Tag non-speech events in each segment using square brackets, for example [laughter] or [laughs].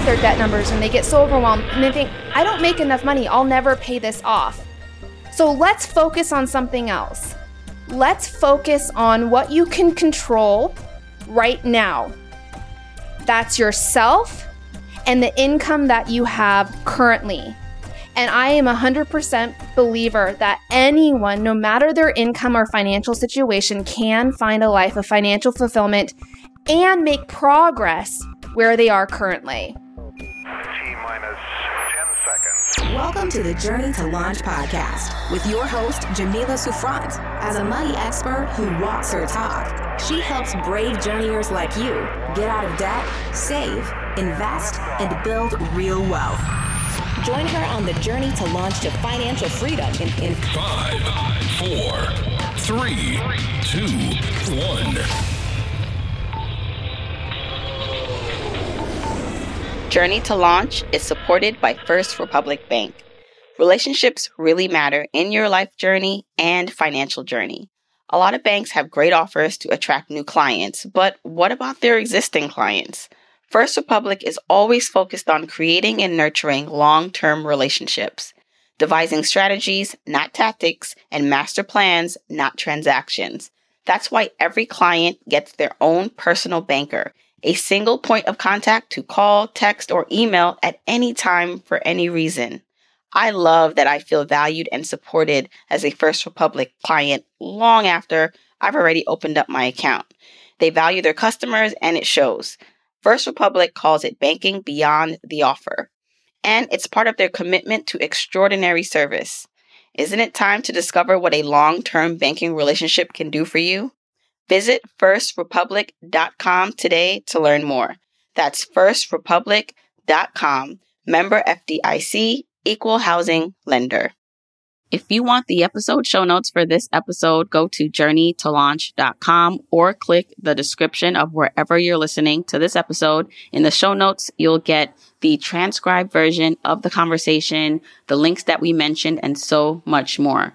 at their debt numbers and they get so overwhelmed and they think, I don't make enough money, I'll never pay this off. So let's focus on something else. Let's focus on what you can control right now. That's yourself and the income that you have currently. And I am a 100% believer that anyone, no matter their income or financial situation, can find a life of financial fulfillment and make progress where they are currently. Welcome to the Journey to Launch podcast with your host, Jamila Souffrant. As a money expert who walks her talk, she helps brave journeyers like you get out of debt, save, invest, and build real wealth. Join her on the journey to launch to financial freedom in, in five, four, three, two, one. Journey to Launch is supported by First Republic Bank. Relationships really matter in your life journey and financial journey. A lot of banks have great offers to attract new clients, but what about their existing clients? First Republic is always focused on creating and nurturing long term relationships, devising strategies, not tactics, and master plans, not transactions. That's why every client gets their own personal banker a single point of contact to call, text, or email at any time for any reason. I love that I feel valued and supported as a First Republic client long after I've already opened up my account. They value their customers and it shows. First Republic calls it banking beyond the offer. And it's part of their commitment to extraordinary service. Isn't it time to discover what a long term banking relationship can do for you? Visit firstrepublic.com today to learn more. That's firstrepublic.com, member FDIC, equal housing lender. If you want the episode show notes for this episode, go to journeytolaunch.com or click the description of wherever you're listening to this episode. In the show notes, you'll get the transcribed version of the conversation, the links that we mentioned, and so much more.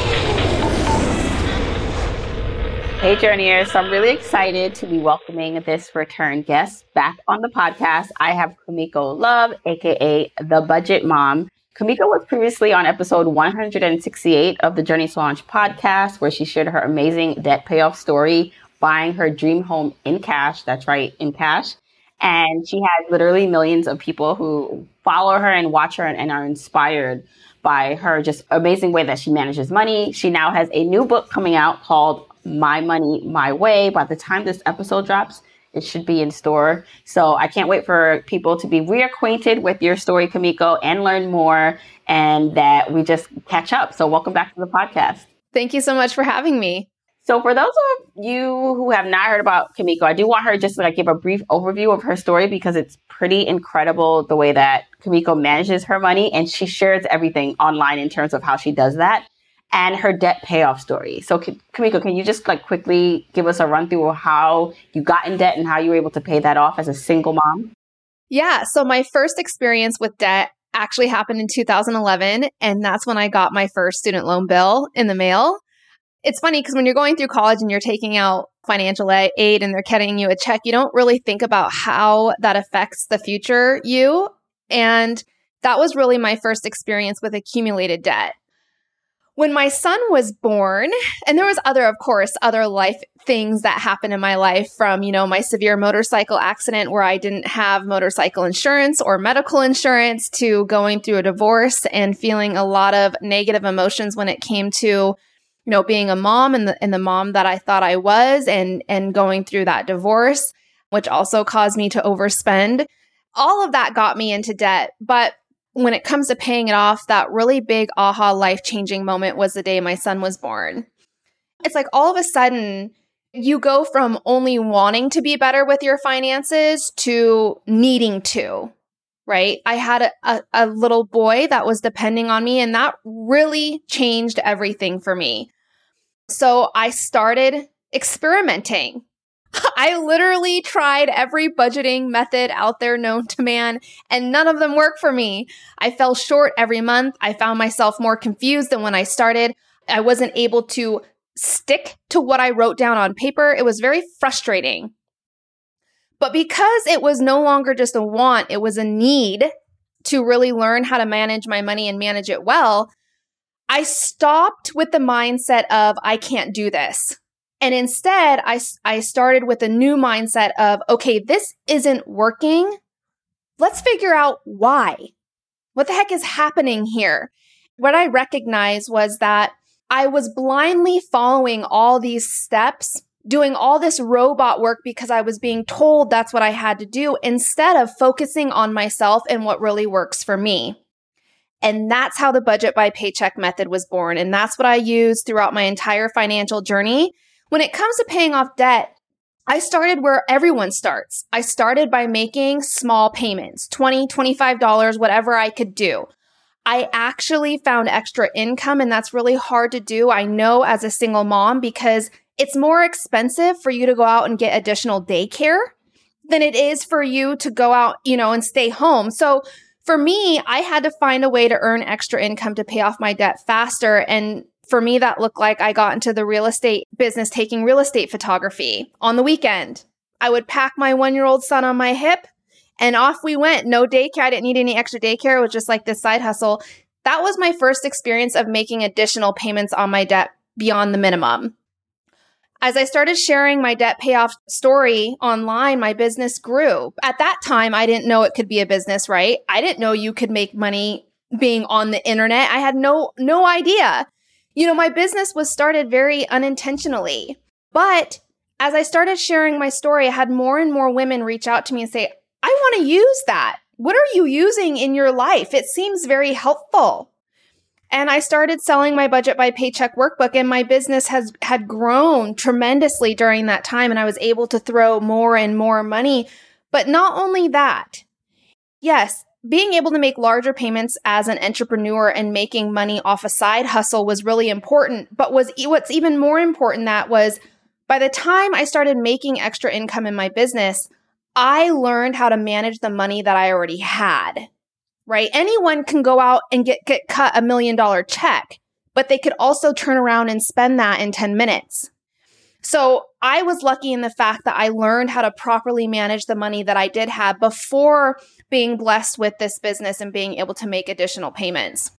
Hey, Journeyers. So I'm really excited to be welcoming this return guest back on the podcast. I have Kumiko Love, aka the Budget Mom. Kumiko was previously on episode 168 of the Journey Launch podcast, where she shared her amazing debt payoff story, buying her dream home in cash. That's right, in cash. And she has literally millions of people who follow her and watch her and are inspired by her just amazing way that she manages money. She now has a new book coming out called my Money My Way. By the time this episode drops, it should be in store. So I can't wait for people to be reacquainted with your story, Kumiko, and learn more and that we just catch up. So welcome back to the podcast. Thank you so much for having me. So for those of you who have not heard about Kumiko, I do want her just to like give a brief overview of her story because it's pretty incredible the way that Kumiko manages her money and she shares everything online in terms of how she does that and her debt payoff story. So, Kumiko, can you just like quickly give us a run through of how you got in debt and how you were able to pay that off as a single mom? Yeah. So, my first experience with debt actually happened in 2011, and that's when I got my first student loan bill in the mail. It's funny because when you're going through college and you're taking out financial aid and they're getting you a check, you don't really think about how that affects the future you. And that was really my first experience with accumulated debt when my son was born and there was other of course other life things that happened in my life from you know my severe motorcycle accident where i didn't have motorcycle insurance or medical insurance to going through a divorce and feeling a lot of negative emotions when it came to you know being a mom and the, and the mom that i thought i was and and going through that divorce which also caused me to overspend. All of that got me into debt but when it comes to paying it off, that really big aha life changing moment was the day my son was born. It's like all of a sudden, you go from only wanting to be better with your finances to needing to, right? I had a, a, a little boy that was depending on me, and that really changed everything for me. So I started experimenting. [laughs] I literally tried every budgeting method out there known to man, and none of them worked for me. I fell short every month. I found myself more confused than when I started. I wasn't able to stick to what I wrote down on paper. It was very frustrating. But because it was no longer just a want, it was a need to really learn how to manage my money and manage it well, I stopped with the mindset of, I can't do this. And instead, I, I started with a new mindset of, okay, this isn't working. Let's figure out why. What the heck is happening here? What I recognized was that I was blindly following all these steps doing all this robot work because I was being told that's what I had to do instead of focusing on myself and what really works for me. And that's how the budget by paycheck method was born. And that's what I use throughout my entire financial journey. When it comes to paying off debt, I started where everyone starts. I started by making small payments, $20, $25, whatever I could do. I actually found extra income and that's really hard to do. I know as a single mom because it's more expensive for you to go out and get additional daycare than it is for you to go out, you know, and stay home. So for me, I had to find a way to earn extra income to pay off my debt faster. And for me, that looked like I got into the real estate business taking real estate photography on the weekend. I would pack my one year old son on my hip and off we went. No daycare. I didn't need any extra daycare. It was just like this side hustle. That was my first experience of making additional payments on my debt beyond the minimum. As I started sharing my debt payoff story online, my business grew. At that time, I didn't know it could be a business, right? I didn't know you could make money being on the internet. I had no, no idea. You know, my business was started very unintentionally. But as I started sharing my story, I had more and more women reach out to me and say, I want to use that. What are you using in your life? It seems very helpful. And I started selling my budget by paycheck workbook and my business has had grown tremendously during that time and I was able to throw more and more money. But not only that, yes, being able to make larger payments as an entrepreneur and making money off a side hustle was really important. But was what's even more important that was by the time I started making extra income in my business, I learned how to manage the money that I already had right? Anyone can go out and get, get cut a million dollar check, but they could also turn around and spend that in 10 minutes. So I was lucky in the fact that I learned how to properly manage the money that I did have before being blessed with this business and being able to make additional payments.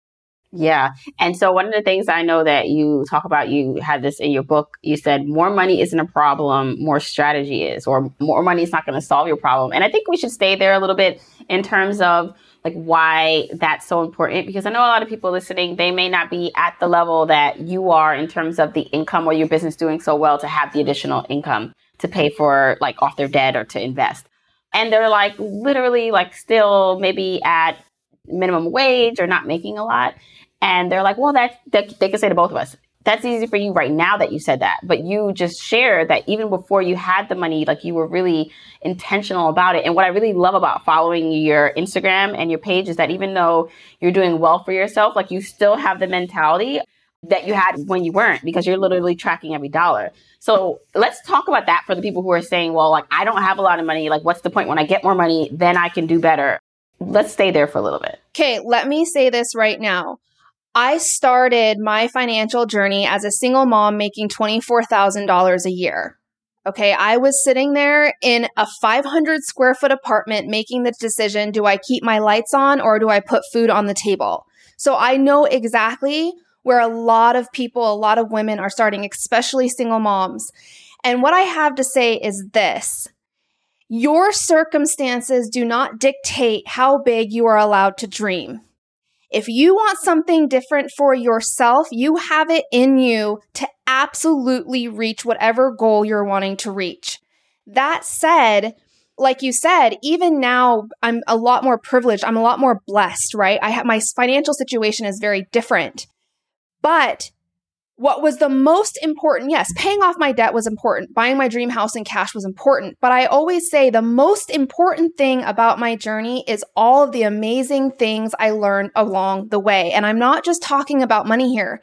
Yeah. And so one of the things I know that you talk about, you had this in your book, you said more money isn't a problem, more strategy is, or more money is not going to solve your problem. And I think we should stay there a little bit in terms of like why that's so important because I know a lot of people listening, they may not be at the level that you are in terms of the income or your business doing so well to have the additional income to pay for like off their debt or to invest. And they're like literally like still maybe at minimum wage or not making a lot. And they're like, well, that, they can say to both of us, that's easy for you right now that you said that. But you just shared that even before you had the money, like you were really intentional about it. And what I really love about following your Instagram and your page is that even though you're doing well for yourself, like you still have the mentality that you had when you weren't because you're literally tracking every dollar. So let's talk about that for the people who are saying, well, like I don't have a lot of money. Like, what's the point when I get more money? Then I can do better. Let's stay there for a little bit. Okay, let me say this right now. I started my financial journey as a single mom making $24,000 a year. Okay. I was sitting there in a 500 square foot apartment making the decision do I keep my lights on or do I put food on the table? So I know exactly where a lot of people, a lot of women are starting, especially single moms. And what I have to say is this your circumstances do not dictate how big you are allowed to dream. If you want something different for yourself, you have it in you to absolutely reach whatever goal you're wanting to reach. That said, like you said, even now I'm a lot more privileged. I'm a lot more blessed, right? I have my financial situation is very different. But what was the most important? Yes, paying off my debt was important. Buying my dream house in cash was important. But I always say the most important thing about my journey is all of the amazing things I learned along the way. And I'm not just talking about money here.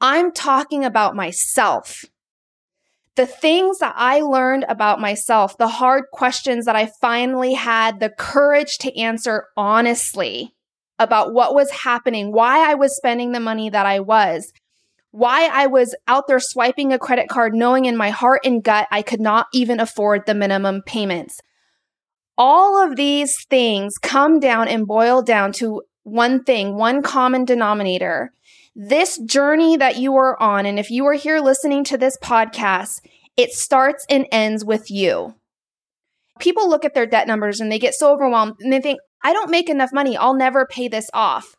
I'm talking about myself. The things that I learned about myself, the hard questions that I finally had the courage to answer honestly about what was happening, why I was spending the money that I was, why I was out there swiping a credit card, knowing in my heart and gut I could not even afford the minimum payments. All of these things come down and boil down to one thing, one common denominator. This journey that you are on, and if you are here listening to this podcast, it starts and ends with you. People look at their debt numbers and they get so overwhelmed and they think, I don't make enough money. I'll never pay this off.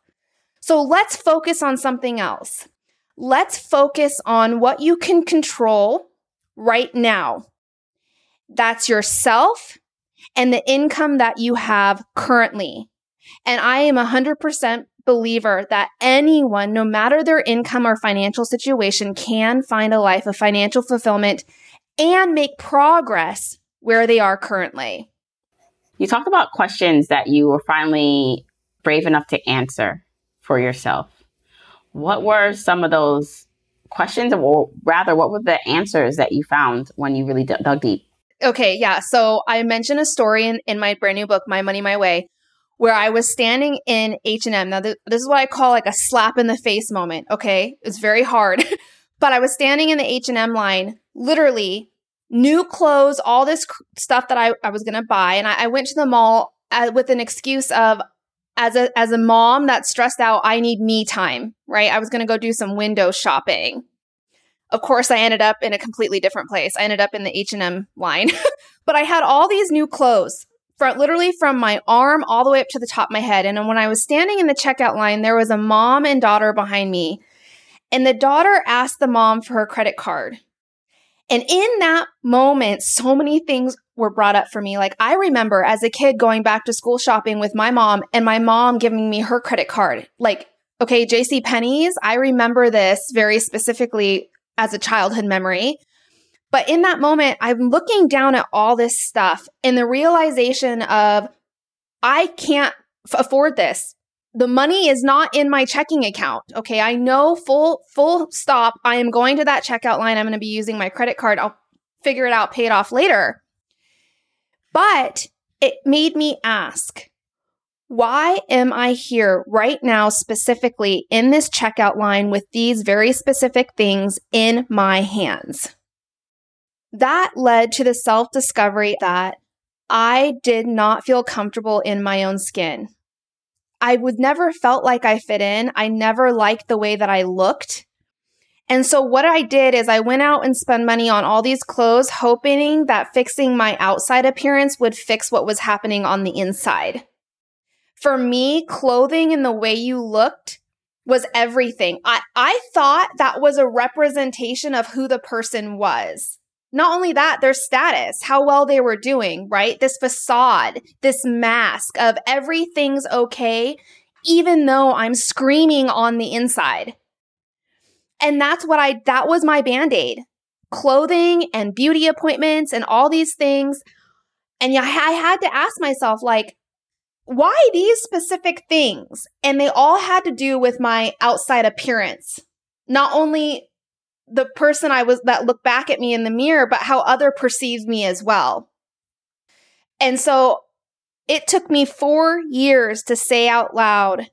So let's focus on something else. Let's focus on what you can control right now. That's yourself and the income that you have currently. And I am 100% believer that anyone, no matter their income or financial situation, can find a life of financial fulfillment and make progress where they are currently. You talked about questions that you were finally brave enough to answer for yourself. What were some of those questions, or rather, what were the answers that you found when you really d- dug deep? Okay, yeah. So I mentioned a story in, in my brand new book, My Money My Way, where I was standing in H&M. Now, th- this is what I call like a slap in the face moment, okay? It's very hard. [laughs] but I was standing in the H&M line, literally new clothes, all this stuff that I, I was going to buy. And I, I, went to the mall uh, with an excuse of, as a as a mom that's stressed out, I need me time, right? I was going to go do some window shopping. Of course, I ended up in a completely different place. I ended up in the H&M line. [laughs] but I had all these new clothes, from literally from my arm all the way up to the top of my head. And when I was standing in the checkout line, there was a mom and daughter behind me. And the daughter asked the mom for her credit card. And in that moment, so many things were brought up for me. Like I remember as a kid going back to school shopping with my mom and my mom giving me her credit card. Like, okay, JC Penney's, I remember this very specifically as a childhood memory. But in that moment, I'm looking down at all this stuff and the realization of I can't afford this the money is not in my checking account. Okay. I know full, full stop. I am going to that checkout line. I'm going to be using my credit card. I'll figure it out, pay it off later. But it made me ask, why am I here right now, specifically in this checkout line with these very specific things in my hands? That led to the self discovery that I did not feel comfortable in my own skin. I would never felt like I fit in. I never liked the way that I looked. And so what I did is I went out and spent money on all these clothes, hoping that fixing my outside appearance would fix what was happening on the inside. For me, clothing and the way you looked was everything. I, I thought that was a representation of who the person was. Not only that, their status, how well they were doing, right? This facade, this mask of everything's okay, even though I'm screaming on the inside. And that's what I, that was my band aid clothing and beauty appointments and all these things. And yeah, I had to ask myself, like, why these specific things? And they all had to do with my outside appearance. Not only the person I was that looked back at me in the mirror, but how other perceived me as well. And so it took me four years to say out loud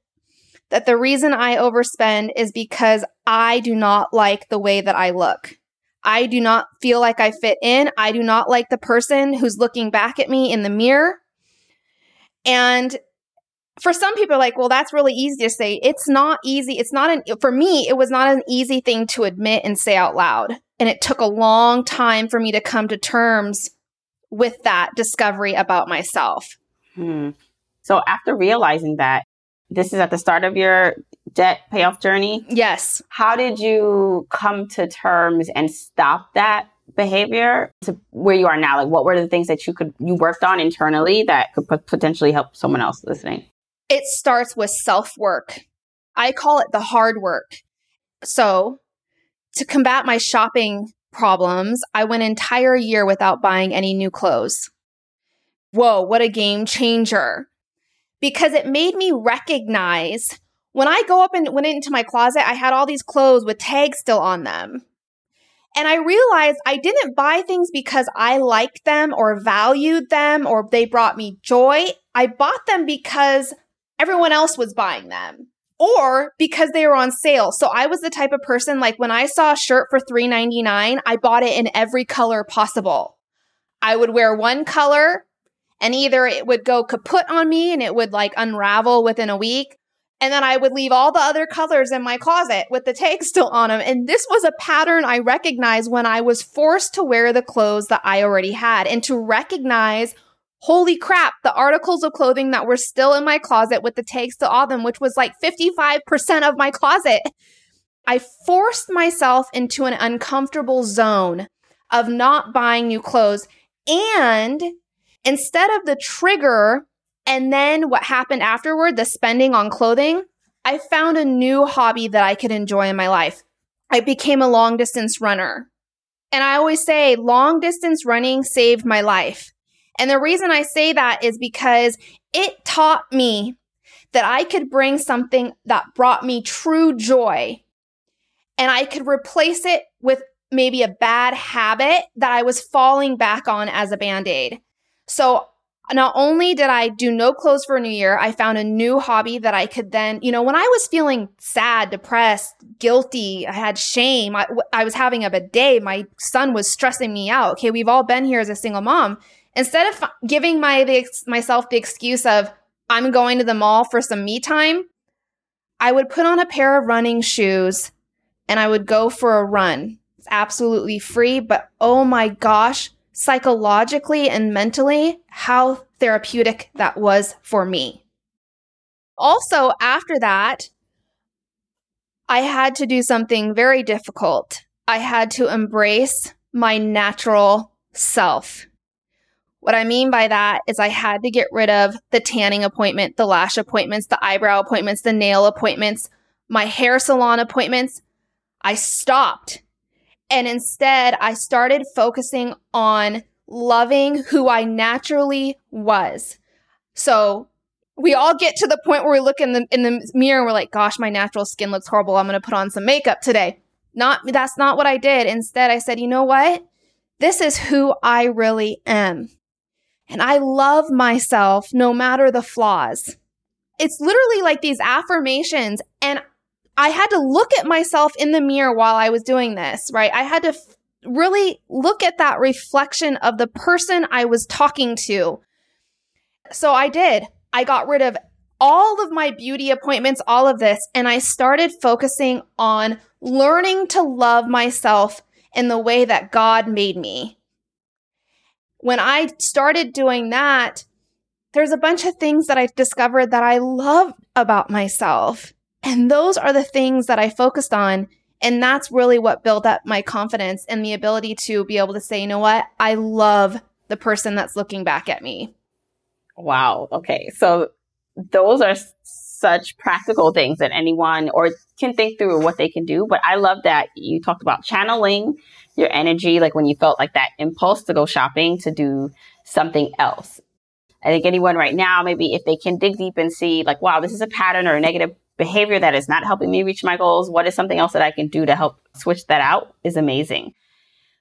that the reason I overspend is because I do not like the way that I look. I do not feel like I fit in. I do not like the person who's looking back at me in the mirror. And for some people like well that's really easy to say. It's not easy. It's not an for me it was not an easy thing to admit and say out loud. And it took a long time for me to come to terms with that discovery about myself. Hmm. so after realizing that this is at the start of your debt payoff journey? Yes. How did you come to terms and stop that behavior to where you are now? Like what were the things that you could you worked on internally that could potentially help someone else listening it starts with self work. I call it the hard work. So, to combat my shopping problems, I went an entire year without buying any new clothes. Whoa, what a game changer. Because it made me recognize when I go up and went into my closet, I had all these clothes with tags still on them. And I realized I didn't buy things because I liked them or valued them or they brought me joy. I bought them because everyone else was buying them or because they were on sale. So I was the type of person like when I saw a shirt for $3.99, I bought it in every color possible. I would wear one color and either it would go kaput on me and it would like unravel within a week. And then I would leave all the other colors in my closet with the tags still on them. And this was a pattern I recognized when I was forced to wear the clothes that I already had and to recognize holy crap, the articles of clothing that were still in my closet with the tags still on them, which was like 55% of my closet. I forced myself into an uncomfortable zone of not buying new clothes. And instead of the trigger and then what happened afterward, the spending on clothing, I found a new hobby that I could enjoy in my life. I became a long distance runner. And I always say long distance running saved my life. And the reason I say that is because it taught me that I could bring something that brought me true joy and I could replace it with maybe a bad habit that I was falling back on as a band aid. So not only did I do no clothes for a new year, I found a new hobby that I could then, you know, when I was feeling sad, depressed, guilty, I had shame, I, I was having a bad day, my son was stressing me out. Okay, we've all been here as a single mom. Instead of giving my the, myself the excuse of I'm going to the mall for some me time, I would put on a pair of running shoes and I would go for a run. It's absolutely free, but oh my gosh, psychologically and mentally, how therapeutic that was for me. Also, after that, I had to do something very difficult. I had to embrace my natural self. What I mean by that is I had to get rid of the tanning appointment, the lash appointments, the eyebrow appointments, the nail appointments, my hair salon appointments. I stopped. And instead, I started focusing on loving who I naturally was. So we all get to the point where we look in the in the mirror and we're like, gosh, my natural skin looks horrible. I'm gonna put on some makeup today. Not that's not what I did. Instead, I said, you know what? This is who I really am. And I love myself no matter the flaws. It's literally like these affirmations. And I had to look at myself in the mirror while I was doing this, right? I had to f- really look at that reflection of the person I was talking to. So I did. I got rid of all of my beauty appointments, all of this, and I started focusing on learning to love myself in the way that God made me when I started doing that, there's a bunch of things that I discovered that I love about myself. And those are the things that I focused on. And that's really what built up my confidence and the ability to be able to say, you know what? I love the person that's looking back at me. Wow. Okay. So those are such practical things that anyone or can think through what they can do. But I love that you talked about channeling your energy, like when you felt like that impulse to go shopping to do something else. I think anyone right now, maybe if they can dig deep and see, like, wow, this is a pattern or a negative behavior that is not helping me reach my goals. What is something else that I can do to help switch that out is amazing.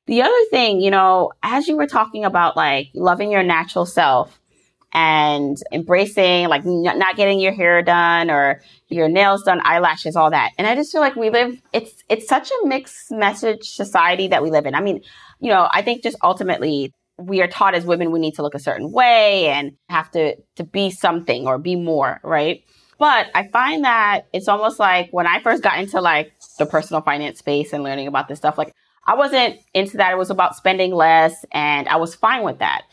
The other thing, you know, as you were talking about like loving your natural self, and embracing like not getting your hair done or your nails done, eyelashes, all that. And I just feel like we live, it's, it's such a mixed message society that we live in. I mean, you know, I think just ultimately we are taught as women we need to look a certain way and have to, to be something or be more, right? But I find that it's almost like when I first got into like the personal finance space and learning about this stuff, like I wasn't into that. It was about spending less and I was fine with that.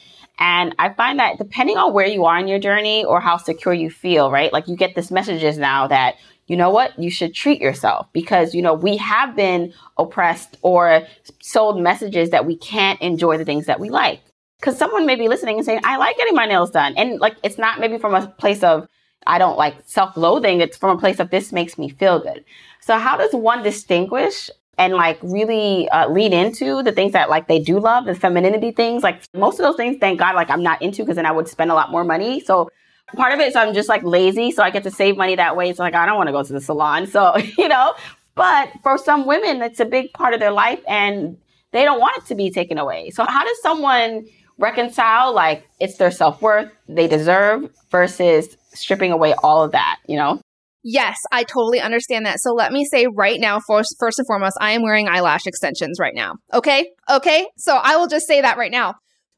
And I find that depending on where you are in your journey or how secure you feel, right? Like you get this messages now that, you know what, you should treat yourself because, you know, we have been oppressed or sold messages that we can't enjoy the things that we like. Cause someone may be listening and saying, I like getting my nails done. And like, it's not maybe from a place of, I don't like self loathing. It's from a place of this makes me feel good. So how does one distinguish and like really uh, lean into the things that like they do love, the femininity things. Like most of those things, thank God, like I'm not into because then I would spend a lot more money. So part of it is I'm just like lazy, so I get to save money that way. It's like I don't want to go to the salon, so [laughs] you know. But for some women, it's a big part of their life, and they don't want it to be taken away. So how does someone reconcile like it's their self worth they deserve versus stripping away all of that? You know. Yes, I totally understand that. So let me say right now, first, first and foremost, I am wearing eyelash extensions right now. Okay. Okay. So I will just say that right now.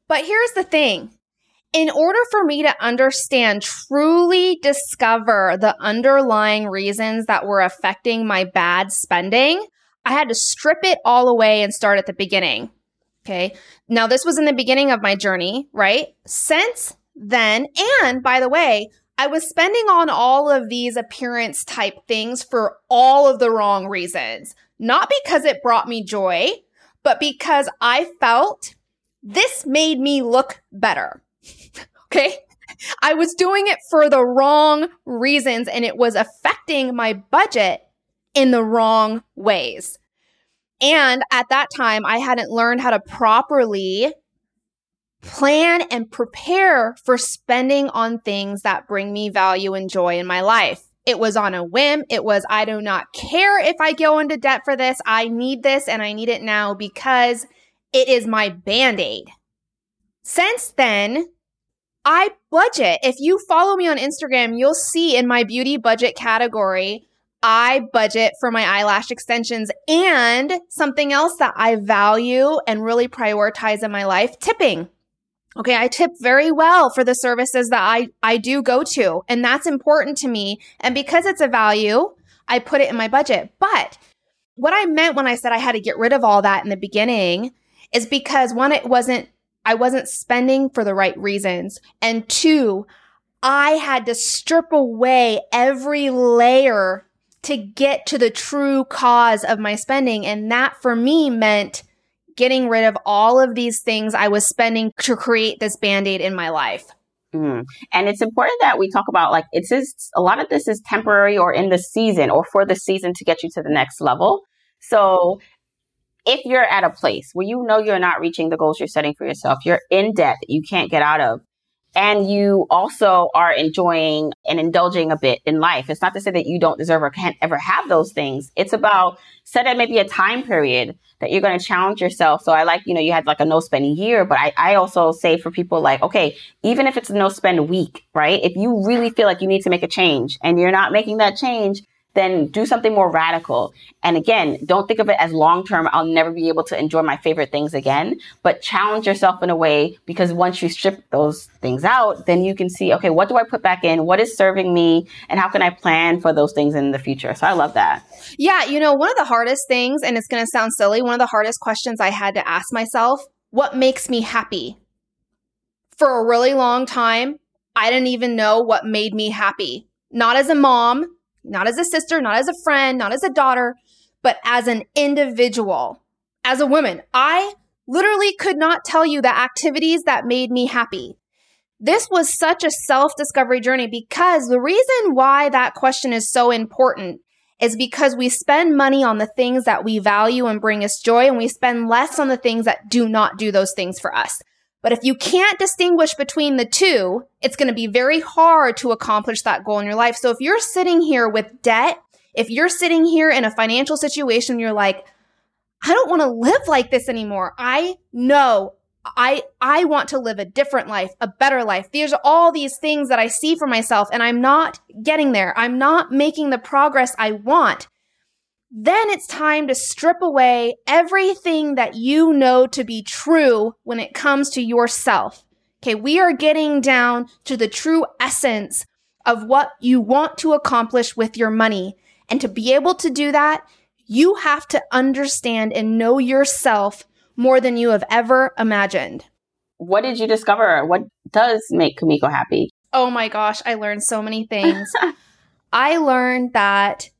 But here's the thing. In order for me to understand, truly discover the underlying reasons that were affecting my bad spending, I had to strip it all away and start at the beginning. Okay. Now, this was in the beginning of my journey, right? Since then, and by the way, I was spending on all of these appearance type things for all of the wrong reasons. Not because it brought me joy, but because I felt this made me look better. [laughs] okay. I was doing it for the wrong reasons and it was affecting my budget in the wrong ways. And at that time, I hadn't learned how to properly plan and prepare for spending on things that bring me value and joy in my life. It was on a whim. It was, I do not care if I go into debt for this. I need this and I need it now because it is my band aid. Since then, I budget. If you follow me on Instagram, you'll see in my beauty budget category, I budget for my eyelash extensions and something else that I value and really prioritize in my life tipping. Okay, I tip very well for the services that I, I do go to, and that's important to me. And because it's a value, I put it in my budget. But what I meant when I said I had to get rid of all that in the beginning is because one, it wasn't, I wasn't spending for the right reasons. And two, I had to strip away every layer to get to the true cause of my spending. And that for me meant getting rid of all of these things I was spending to create this band aid in my life. Mm. And it's important that we talk about like it's just, a lot of this is temporary or in the season or for the season to get you to the next level. So if you're at a place where you know you're not reaching the goals you're setting for yourself, you're in debt that you can't get out of, and you also are enjoying and indulging a bit in life. It's not to say that you don't deserve or can't ever have those things. It's about set at maybe a time period that you're going to challenge yourself. So I like, you know, you had like a no spend year, but I, I also say for people like, okay, even if it's a no spend week, right? If you really feel like you need to make a change and you're not making that change, then do something more radical. And again, don't think of it as long term. I'll never be able to enjoy my favorite things again, but challenge yourself in a way because once you strip those things out, then you can see, okay, what do I put back in? What is serving me? And how can I plan for those things in the future? So I love that. Yeah. You know, one of the hardest things, and it's going to sound silly, one of the hardest questions I had to ask myself, what makes me happy? For a really long time, I didn't even know what made me happy. Not as a mom, not as a sister, not as a friend, not as a daughter, but as an individual, as a woman. I literally could not tell you the activities that made me happy. This was such a self discovery journey because the reason why that question is so important is because we spend money on the things that we value and bring us joy, and we spend less on the things that do not do those things for us. But if you can't distinguish between the two, it's going to be very hard to accomplish that goal in your life. So if you're sitting here with debt, if you're sitting here in a financial situation, you're like, I don't want to live like this anymore. I know I I want to live a different life, a better life. There's all these things that I see for myself and I'm not getting there. I'm not making the progress I want. Then it's time to strip away everything that you know to be true when it comes to yourself. Okay, we are getting down to the true essence of what you want to accomplish with your money. And to be able to do that, you have to understand and know yourself more than you have ever imagined. What did you discover? What does make Kumiko happy? Oh my gosh, I learned so many things. [laughs] I learned that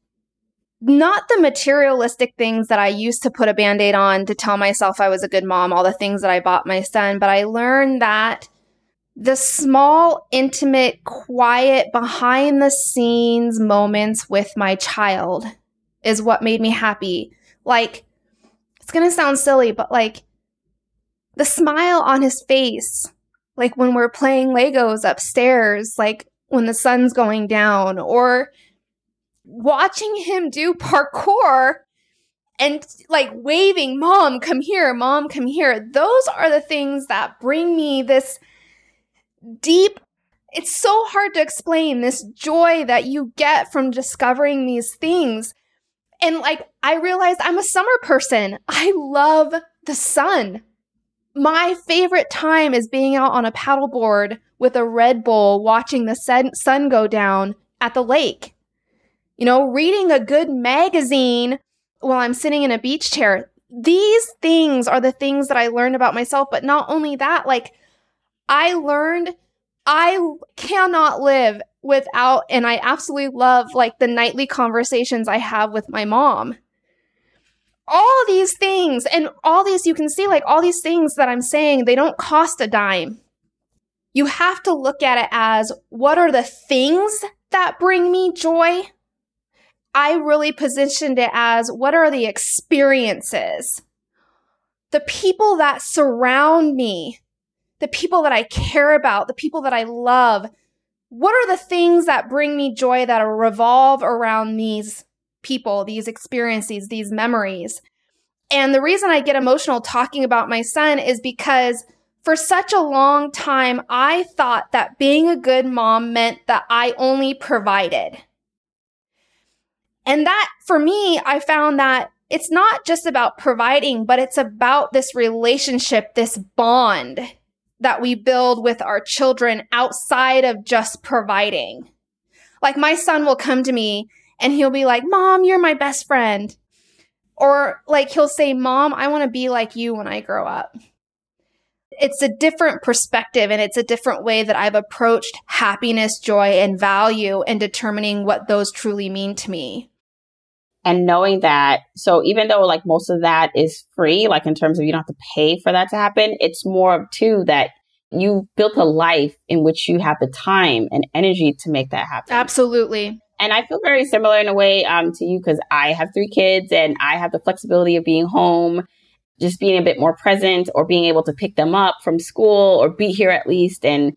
not the materialistic things that I used to put a band aid on to tell myself I was a good mom, all the things that I bought my son, but I learned that the small, intimate, quiet, behind the scenes moments with my child is what made me happy. Like, it's to sound silly, but like the smile on his face, like when we're playing Legos upstairs, like when the sun's going down, or watching him do parkour and like waving, Mom, come here, Mom, come here. Those are the things that bring me this deep. It's so hard to explain this joy that you get from discovering these things. And like, I realized I'm a summer person. I love the sun. My favorite time is being out on a paddleboard with a Red Bull watching the sun go down at the lake. You know, reading a good magazine while I'm sitting in a beach chair. These things are the things that I learned about myself. But not only that, like I learned I cannot live without, and I absolutely love like the nightly conversations I have with my mom. All these things, and all these, you can see like all these things that I'm saying, they don't cost a dime. You have to look at it as what are the things that bring me joy? I really positioned it as what are the experiences? The people that surround me, the people that I care about, the people that I love. What are the things that bring me joy that revolve around these people, these experiences, these memories? And the reason I get emotional talking about my son is because for such a long time, I thought that being a good mom meant that I only provided. And that for me, I found that it's not just about providing, but it's about this relationship, this bond that we build with our children outside of just providing. Like my son will come to me and he'll be like, Mom, you're my best friend. Or like he'll say, Mom, I want to be like you when I grow up. It's a different perspective and it's a different way that I've approached happiness, joy, and value and determining what those truly mean to me and knowing that so even though like most of that is free like in terms of you don't have to pay for that to happen it's more of too that you built a life in which you have the time and energy to make that happen. Absolutely. And i feel very similar in a way um, to you because i have three kids and i have the flexibility of being home just being a bit more present or being able to pick them up from school or be here at least and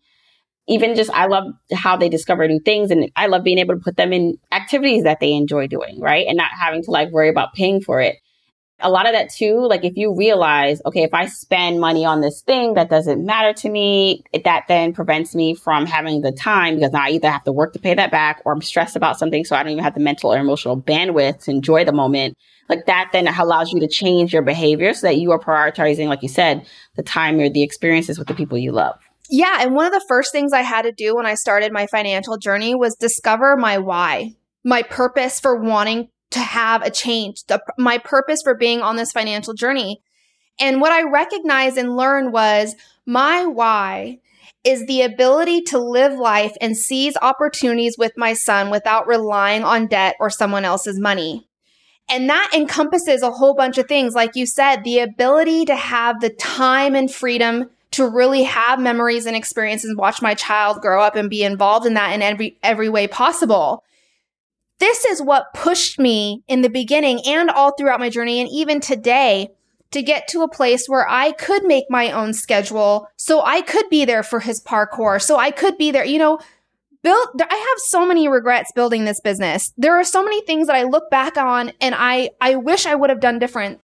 even just I love how they discover new things and I love being able to put them in activities that they enjoy doing, right? And not having to like worry about paying for it. A lot of that too, like if you realize, okay, if I spend money on this thing that doesn't matter to me, that then prevents me from having the time because now I either have to work to pay that back or I'm stressed about something so I don't even have the mental or emotional bandwidth to enjoy the moment. Like that then allows you to change your behavior so that you are prioritizing, like you said, the time or the experiences with the people you love. Yeah. And one of the first things I had to do when I started my financial journey was discover my why, my purpose for wanting to have a change, the, my purpose for being on this financial journey. And what I recognized and learned was my why is the ability to live life and seize opportunities with my son without relying on debt or someone else's money. And that encompasses a whole bunch of things. Like you said, the ability to have the time and freedom to really have memories and experiences and watch my child grow up and be involved in that in every every way possible. This is what pushed me in the beginning and all throughout my journey and even today to get to a place where I could make my own schedule so I could be there for his parkour. So I could be there, you know, build I have so many regrets building this business. There are so many things that I look back on and I I wish I would have done different.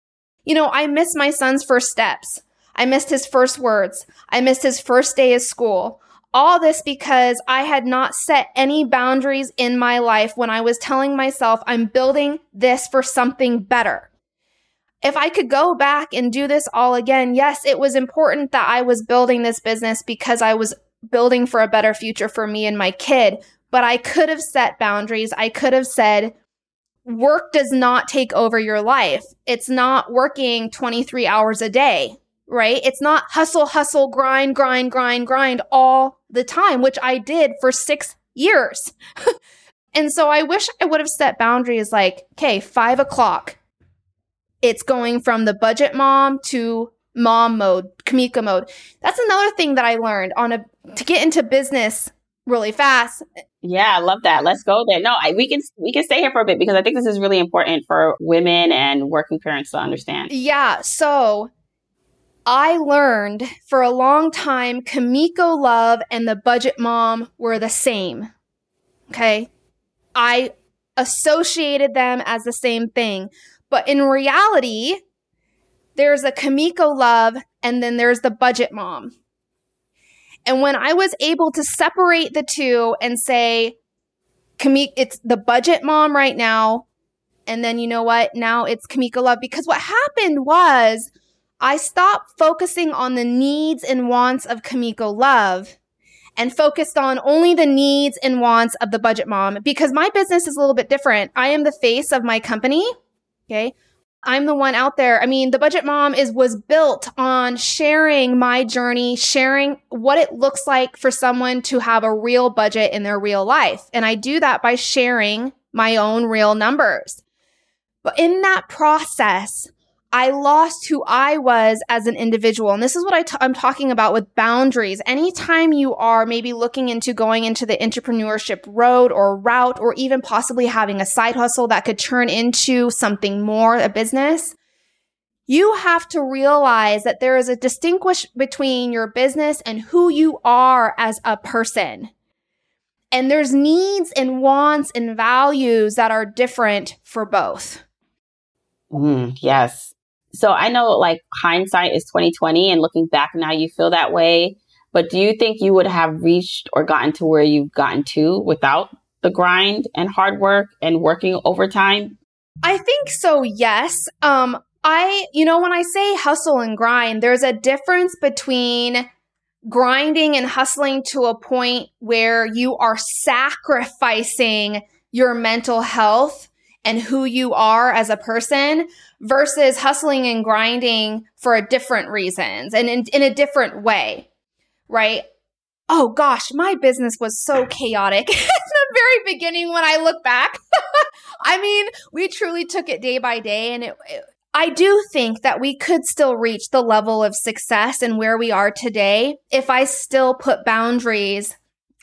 You know, I miss my son's first steps. I missed his first words. I missed his first day of school. All this because I had not set any boundaries in my life when I was telling myself I'm building this for something better. If I could go back and do this all again, yes, it was important that I was building this business because I was building for a better future for me and my kid. But I could have set boundaries. I could have said, work does not take over your life. It's not working 23 hours a day right? It's not hustle, hustle, grind, grind, grind, grind all the time, which I did for six years. [laughs] and so I wish I would have set boundaries like, okay, five o'clock. It's going from the budget mom to mom mode, Kumiko mode. That's another thing that I learned on a, to get into business really fast. Yeah, I love that. Let's go there. No, I, we can we can stay here for a bit because I think this is really important for women and working parents to understand. Yeah. So I learned for a long time Kumiko Love and the Budget Mom were the same. Okay. I associated them as the same thing. But in reality, there's a Kumiko Love and then there's the Budget Mom. And when I was able to separate the two and say, it's the budget mom right now. And then you know what? Now it's Kumiko Love. Because what happened was I stopped focusing on the needs and wants of Kumiko Love and focused on only the needs and wants of the budget mom because my business is a little bit different. I am the face of my company. Okay. I'm the one out there. I mean, the budget mom is was built on sharing my journey, sharing what it looks like for someone to have a real budget in their real life. And I do that by sharing my own real numbers. But in that process, I lost who I was as an individual. And this is what i t- I'm talking about with boundaries. Anytime you are maybe looking into going into the entrepreneurship road or route, or even possibly having a side hustle that could turn into something more, a business, you have to realize that there is a distinguish between your business and who you are as a person. And there's needs and wants and values that are different for both. Mm, yes. So I know like hindsight is 2020 and looking back now you feel that way. But do you think you would have reached or gotten to where you've gotten to without the grind and hard work and working overtime? I think so, yes. Um, I, you know, when I say hustle and grind, there's a difference between grinding and hustling to a point where you are sacrificing your mental health and who you are as a person versus hustling and grinding for a different reasons and in, in a different way, right? Oh gosh, my business was so chaotic [laughs] at the very beginning when I look back. [laughs] I mean, we truly took it day by day and it, it I do think that we could still reach the level of success and where we are today if I still put boundaries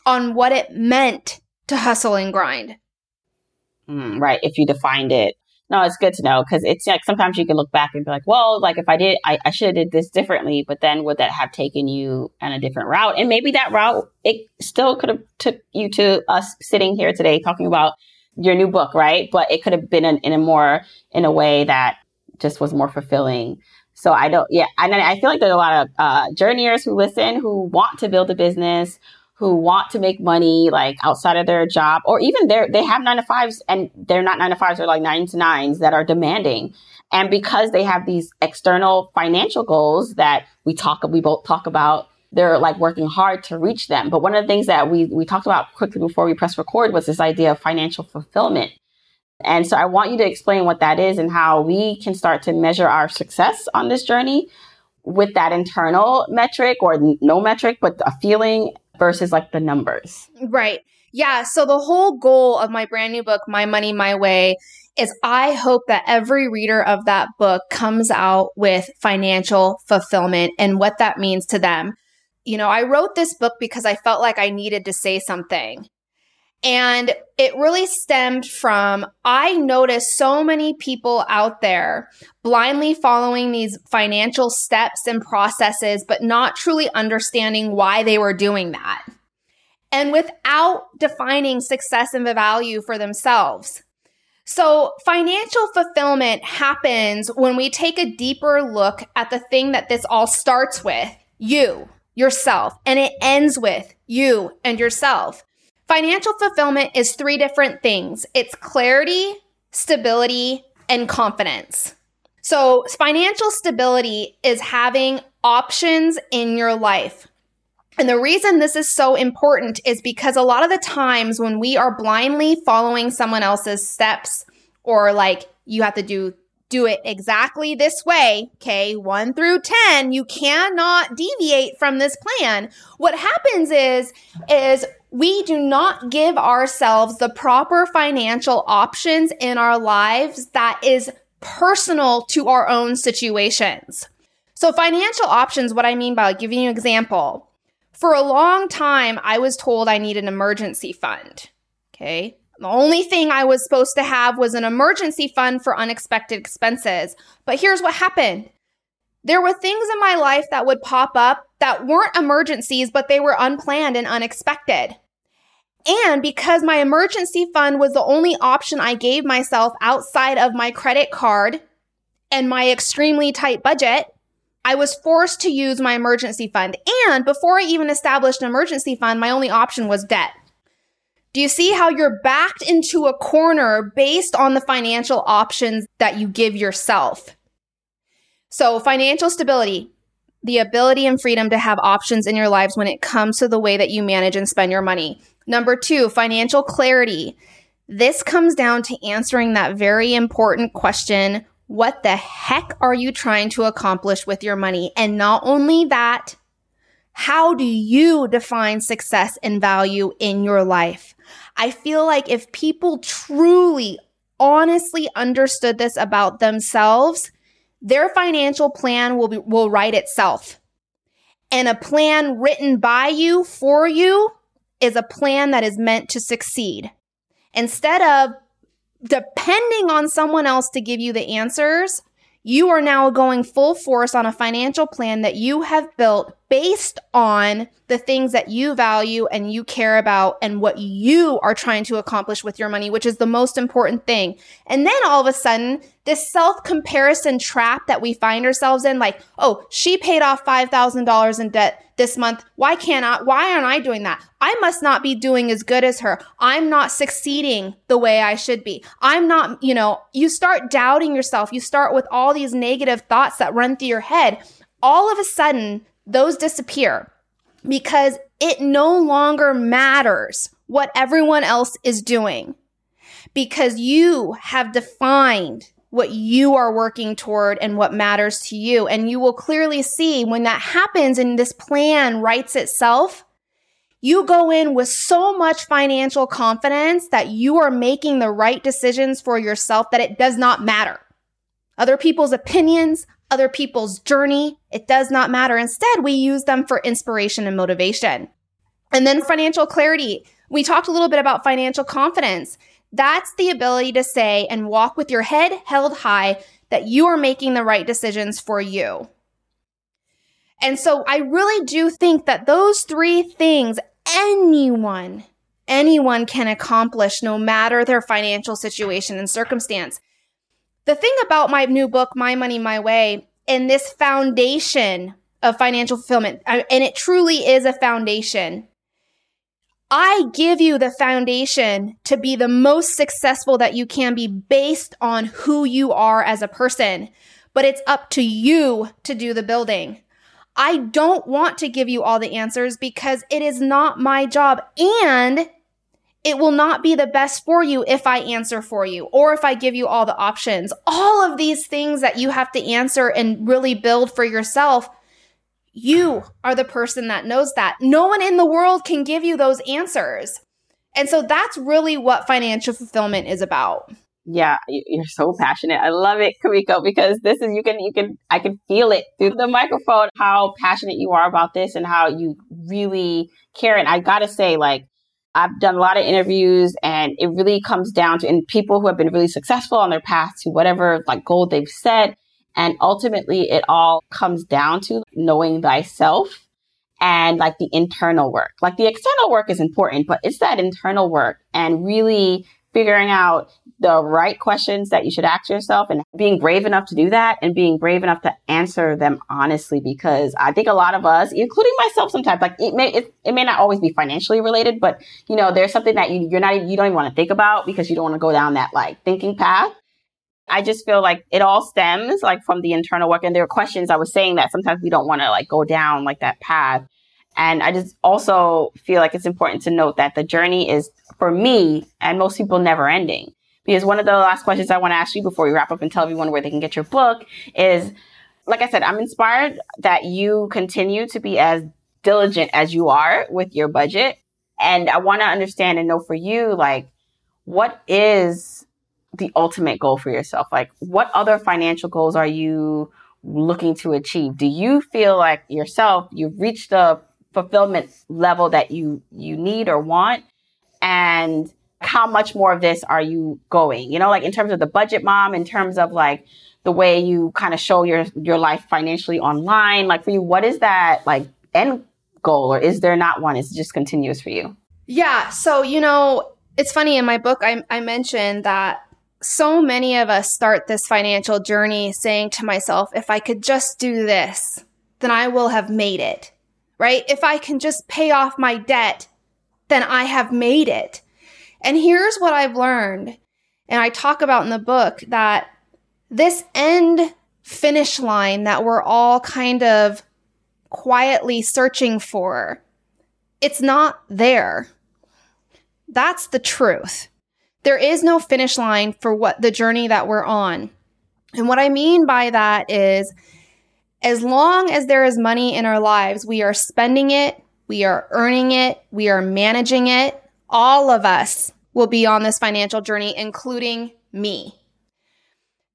on what it meant to hustle and grind. Mm, right. If you defined it. No, it's good to know because it's like sometimes you can look back and be like, well, like if I did, I, I should have did this differently, but then would that have taken you on a different route? And maybe that route, it still could have took you to us sitting here today talking about your new book, right? But it could have been in, in a more, in a way that just was more fulfilling. So I don't, yeah. And I feel like there's a lot of uh, journeyers who listen who want to build a business, who want to make money like outside of their job or even they they have nine to fives and they're not nine to fives, they're like nine to nines that are demanding. And because they have these external financial goals that we talk, we both talk about, they're like working hard to reach them. But one of the things that we, we talked about quickly before we press record was this idea of financial fulfillment. And so I want you to explain what that is and how we can start to measure our success on this journey with that internal metric or no metric, but a feeling versus like the numbers. Right. Yeah. So the whole goal of my brand new book, My Money, My Way, is I hope that every reader of that book comes out with financial fulfillment and what that means to them. You know, I wrote this book because I felt like I needed to say something. And it really stemmed from I noticed so many people out there blindly following these financial steps and processes, but not truly understanding why they were doing that. And without defining success and value for themselves. So financial fulfillment happens when we take a deeper look at the thing that this all starts with you, yourself, and it ends with you and yourself. Financial fulfillment is three different things it's clarity, stability, and confidence. So, financial stability is having options in your life. And the reason this is so important is because a lot of the times when we are blindly following someone else's steps or like you have to do do it exactly this way, okay, 1 through 10, you cannot deviate from this plan. What happens is is we do not give ourselves the proper financial options in our lives that is personal to our own situations. So financial options, what I mean by giving you an example. For a long time, I was told I need an emergency fund. Okay. The only thing I was supposed to have was an emergency fund for unexpected expenses. But here's what happened there were things in my life that would pop up that weren't emergencies, but they were unplanned and unexpected. And because my emergency fund was the only option I gave myself outside of my credit card and my extremely tight budget, I was forced to use my emergency fund. And before I even established an emergency fund, my only option was debt. Do you see how you're backed into a corner based on the financial options that you give yourself? So, financial stability, the ability and freedom to have options in your lives when it comes to the way that you manage and spend your money. Number two, financial clarity. This comes down to answering that very important question what the heck are you trying to accomplish with your money? And not only that, how do you define success and value in your life? I feel like if people truly, honestly understood this about themselves, their financial plan will be, will write itself. And a plan written by you for you is a plan that is meant to succeed. Instead of depending on someone else to give you the answers, you are now going full force on a financial plan that you have built based on the things that you value and you care about and what you are trying to accomplish with your money, which is the most important thing. And then all of a sudden, this self comparison trap that we find ourselves in, like, oh, she paid off $5,000 in debt this month. Why can't I? Why aren't I doing that? I must not be doing as good as her. I'm not succeeding the way I should be. I'm not, you know, you start doubting yourself. You start with all these negative thoughts that run through your head. All of a sudden, those disappear because it no longer matters what everyone else is doing because you have defined what you are working toward and what matters to you. And you will clearly see when that happens and this plan writes itself, you go in with so much financial confidence that you are making the right decisions for yourself that it does not matter. Other people's opinions, other people's journey, it does not matter. Instead, we use them for inspiration and motivation. And then financial clarity. We talked a little bit about financial confidence. That's the ability to say and walk with your head held high that you are making the right decisions for you. And so I really do think that those three things anyone, anyone can accomplish no matter their financial situation and circumstance. The thing about my new book, My Money, My Way, and this foundation of financial fulfillment, and it truly is a foundation I give you the foundation to be the most successful that you can be based on who you are as a person. But it's up to you to do the building. I don't want to give you all the answers because it is not my job and it will not be the best for you if I answer for you or if I give you all the options. All of these things that you have to answer and really build for yourself you are the person that knows that. No one in the world can give you those answers. And so that's really what financial fulfillment is about. Yeah, you're so passionate. I love it, Kumiko, because this is you can you can I can feel it through the microphone how passionate you are about this and how you really care. And I gotta say, like I've done a lot of interviews and it really comes down to and people who have been really successful on their path to whatever like goal they've set and ultimately, it all comes down to knowing thyself and like the internal work. Like the external work is important, but it's that internal work and really figuring out the right questions that you should ask yourself and being brave enough to do that and being brave enough to answer them honestly because I think a lot of us including myself sometimes like it may it, it may not always be financially related but you know there's something that you you're not you don't even want to think about because you don't want to go down that like thinking path I just feel like it all stems like from the internal work. And there are questions I was saying that sometimes we don't want to like go down like that path. And I just also feel like it's important to note that the journey is for me and most people never ending. Because one of the last questions I want to ask you before we wrap up and tell everyone where they can get your book is like I said, I'm inspired that you continue to be as diligent as you are with your budget. And I want to understand and know for you, like, what is the ultimate goal for yourself? Like, what other financial goals are you looking to achieve? Do you feel like yourself, you've reached the fulfillment level that you you need or want? And how much more of this are you going? You know like in terms of the budget mom in terms of like the way you kind of show your your life financially online like for you what is that like end goal? Or is there not one? Is it just continuous for you? Yeah so you know it's funny in my book I, I mentioned that so many of us start this financial journey saying to myself if i could just do this then i will have made it right if i can just pay off my debt then i have made it and here's what i've learned and i talk about in the book that this end finish line that we're all kind of quietly searching for, it's not there. That's the truth. There is no finish line for what the journey that we're on. And what I mean by that is as long as there is money in our lives, we are spending it, we are earning it, we are managing it. All of us will be on this financial journey, including me.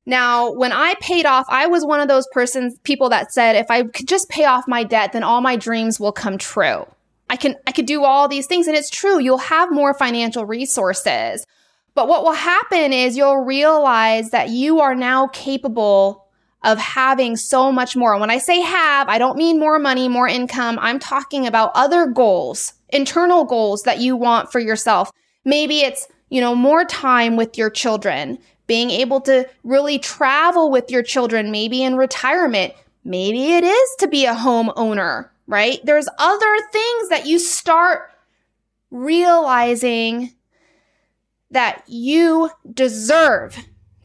Now, when I paid off, I was one of those persons, people that said, if I could just pay off my debt, then all my dreams will come true. I can, I could do all these things. And it's true. You'll have more financial resources. But what will happen is you'll realize that you are now capable of having so much more. And when I say have, I don't mean more money, more income. I'm talking about other goals, internal goals that you want for yourself. Maybe it's, you know, more time with your children being able to really travel with your children, maybe in retirement. Maybe it is to be a homeowner, right? There's other things that you start realizing that you deserve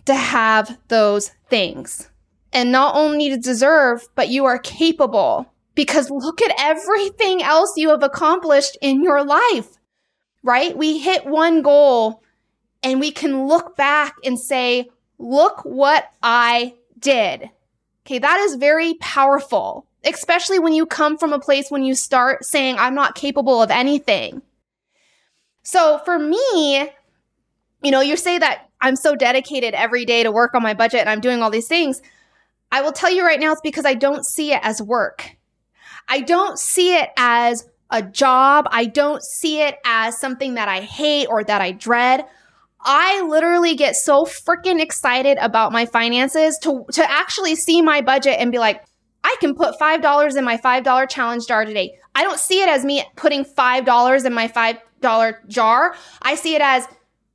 to have those things. And not only to deserve, but you are capable because look at everything else you have accomplished in your life, right? We hit one goal and we can look back and say, look what I did. Okay, that is very powerful, especially when you come from a place when you start saying, I'm not capable of anything. So for me, you know, you say that I'm so dedicated every day to work on my budget and I'm doing all these things. I will tell you right now, it's because I don't see it as work. I don't see it as a job. I don't see it as something that I hate or that I dread. I literally get so freaking excited about my finances to, to actually see my budget and be like, I can put $5 in my $5 challenge jar today. I don't see it as me putting $5 in my $5 jar. I see it as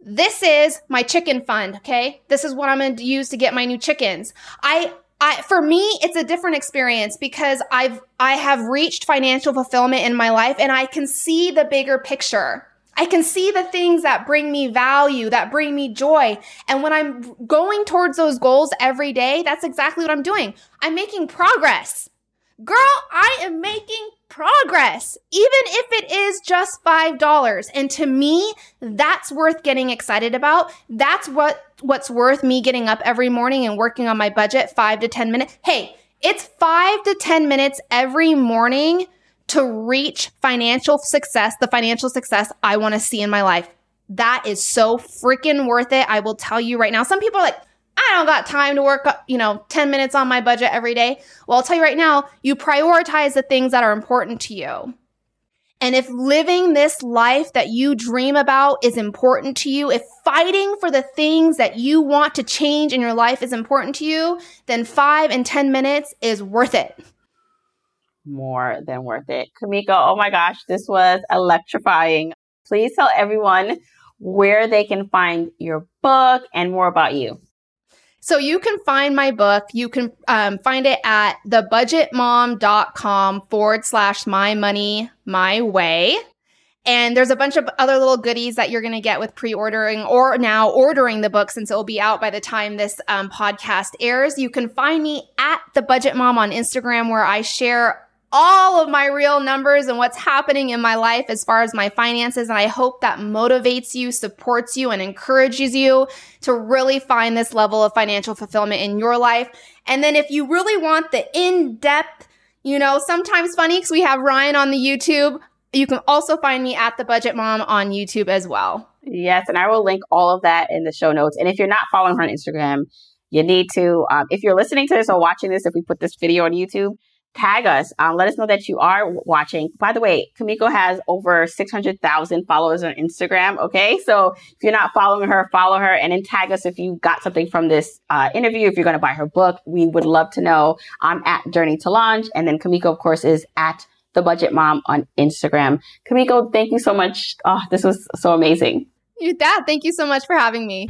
this is my chicken fund, okay? This is what I'm going to use to get my new chickens. I I, for me, it's a different experience because I've, I have reached financial fulfillment in my life and I can see the bigger picture. I can see the things that bring me value, that bring me joy. And when I'm going towards those goals every day, that's exactly what I'm doing. I'm making progress. Girl, I am making progress, even if it is just $5. And to me, that's worth getting excited about. That's what, what's worth me getting up every morning and working on my budget five to 10 minutes. Hey, it's five to 10 minutes every morning to reach financial success, the financial success I want to see in my life. That is so freaking worth it. I will tell you right now. Some people are like, I don't got time to work, uh, you know, 10 minutes on my budget every day. Well, I'll tell you right now, you prioritize the things that are important to you. And if living this life that you dream about is important to you, if fighting for the things that you want to change in your life is important to you, then five and 10 minutes is worth it more than worth it. Kumiko, oh my gosh, this was electrifying. Please tell everyone where they can find your book and more about you. So you can find my book. You can um, find it at thebudgetmom.com forward slash my money, my way. And there's a bunch of other little goodies that you're going to get with pre-ordering or now ordering the book since it will be out by the time this um, podcast airs. You can find me at the budget mom on Instagram where I share all of my real numbers and what's happening in my life as far as my finances. And I hope that motivates you, supports you, and encourages you to really find this level of financial fulfillment in your life. And then if you really want the in depth, you know, sometimes funny because we have Ryan on the YouTube. You can also find me at the Budget Mom on YouTube as well. Yes, and I will link all of that in the show notes. And if you're not following her on Instagram, you need to. Um, if you're listening to this or watching this, if we put this video on YouTube, tag us. Um, let us know that you are watching. By the way, Kumiko has over 600,000 followers on Instagram. Okay. So if you're not following her, follow her and then tag us if you got something from this uh, interview. If you're going to buy her book, we would love to know. I'm at Journey to Launch. And then Kumiko, of course, is at the budget mom on Instagram. Kumiko, thank you so much. Oh, this was so amazing. You that. Thank you so much for having me.